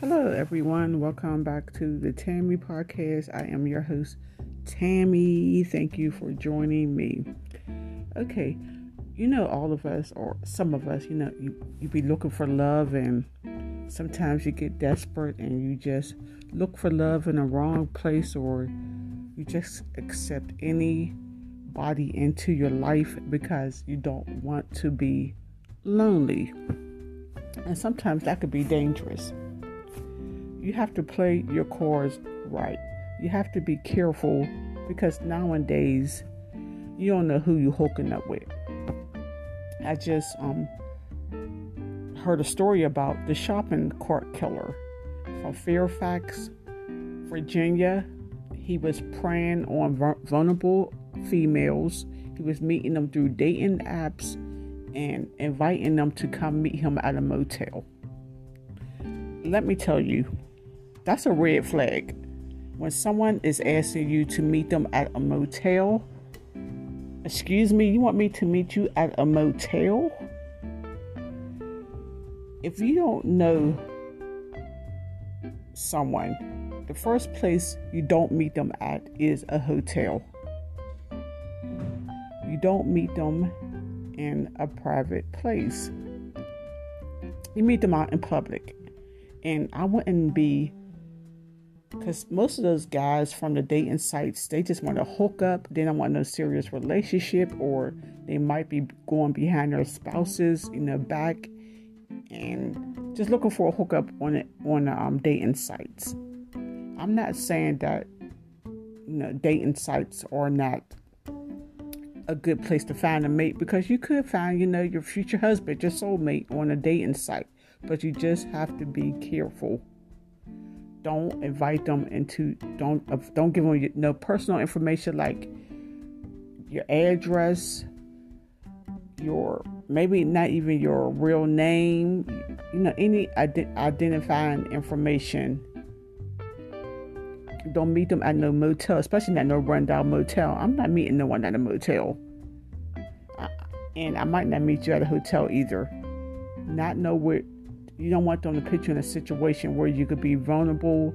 Hello, everyone. Welcome back to the Tammy Podcast. I am your host, Tammy. Thank you for joining me. Okay, you know, all of us, or some of us, you know, you, you be looking for love, and sometimes you get desperate and you just look for love in the wrong place, or you just accept anybody into your life because you don't want to be lonely. And sometimes that could be dangerous you have to play your cards right. You have to be careful because nowadays you don't know who you're hooking up with. I just um heard a story about the shopping cart killer from Fairfax, Virginia. He was preying on vulnerable females. He was meeting them through dating apps and inviting them to come meet him at a motel. Let me tell you, that's a red flag. When someone is asking you to meet them at a motel, excuse me, you want me to meet you at a motel? If you don't know someone, the first place you don't meet them at is a hotel. You don't meet them in a private place. You meet them out in public. And I wouldn't be because most of those guys from the dating sites, they just want to hook up. They don't want no serious relationship, or they might be going behind their spouses in the back and just looking for a hookup on it on um, dating sites. I'm not saying that you know dating sites are not a good place to find a mate because you could find you know your future husband, your soulmate on a dating site, but you just have to be careful don't invite them into don't uh, don't give them no personal information like your address your maybe not even your real name you know any ident- identifying information. Don't meet them at no motel especially not no rundown motel. I'm not meeting no one at a motel. I, and i might not meet you at a hotel either. Not know where you don't want them to put you in a situation where you could be vulnerable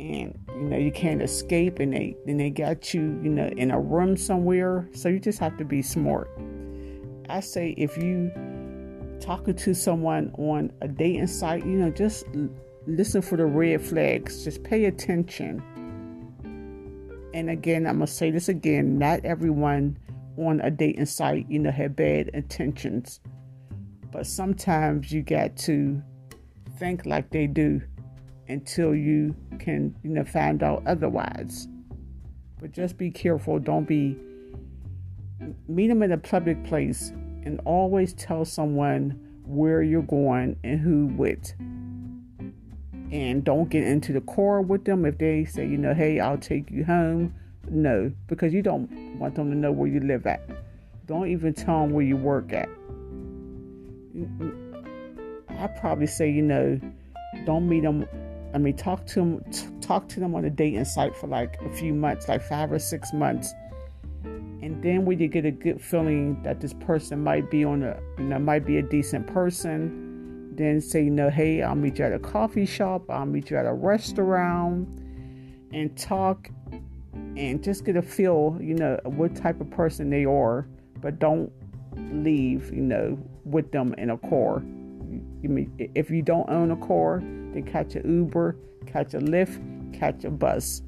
and you know you can't escape and they then they got you you know in a room somewhere. So you just have to be smart. I say if you talking to someone on a dating site you know just listen for the red flags. Just pay attention. And again i'm gonna say this again not everyone on a dating site you know have bad intentions but sometimes you got to think like they do until you can, you know, find out otherwise. But just be careful. Don't be meet them in a public place and always tell someone where you're going and who with. And don't get into the car with them if they say, you know, hey, I'll take you home. No, because you don't want them to know where you live at. Don't even tell them where you work at. I probably say, you know, don't meet them. I mean, talk to them, talk to them on a dating site for like a few months, like five or six months, and then when you get a good feeling that this person might be on a, you know, might be a decent person, then say, you know, hey, I'll meet you at a coffee shop, I'll meet you at a restaurant, and talk, and just get a feel, you know, what type of person they are, but don't leave, you know, with them in a car. You mean if you don't own a car, then catch an Uber, catch a Lyft, catch a bus,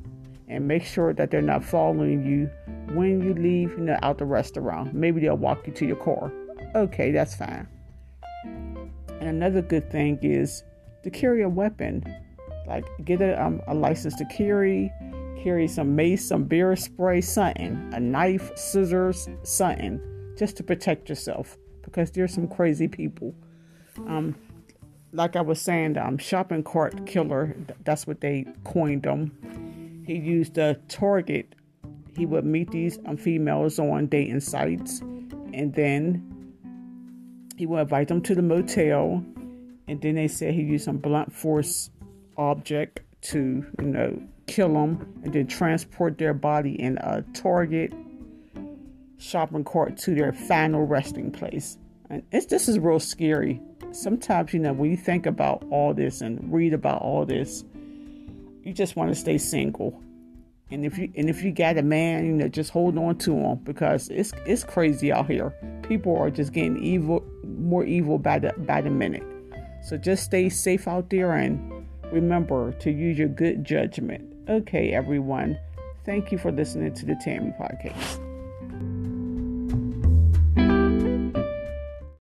and make sure that they're not following you when you leave, you know, out the restaurant. Maybe they'll walk you to your car. Okay, that's fine. And another good thing is to carry a weapon, like get a, um, a license to carry, carry some mace, some beer spray, something, a knife, scissors, something, just to protect yourself because there's some crazy people. Um, like I was saying, um, shopping cart killer, that's what they coined him. He used a target. He would meet these um, females on dating sites, and then he would invite them to the motel. And then they said he used some blunt force object to, you know, kill them, and then transport their body in a Target shopping cart to their final resting place. And it's this is real scary. sometimes, you know, when you think about all this and read about all this, you just want to stay single. And if you and if you got a man, you know, just hold on to him because it's it's crazy out here. People are just getting evil, more evil by the by the minute. So just stay safe out there and remember to use your good judgment. Okay, everyone. Thank you for listening to the Tammy Podcast.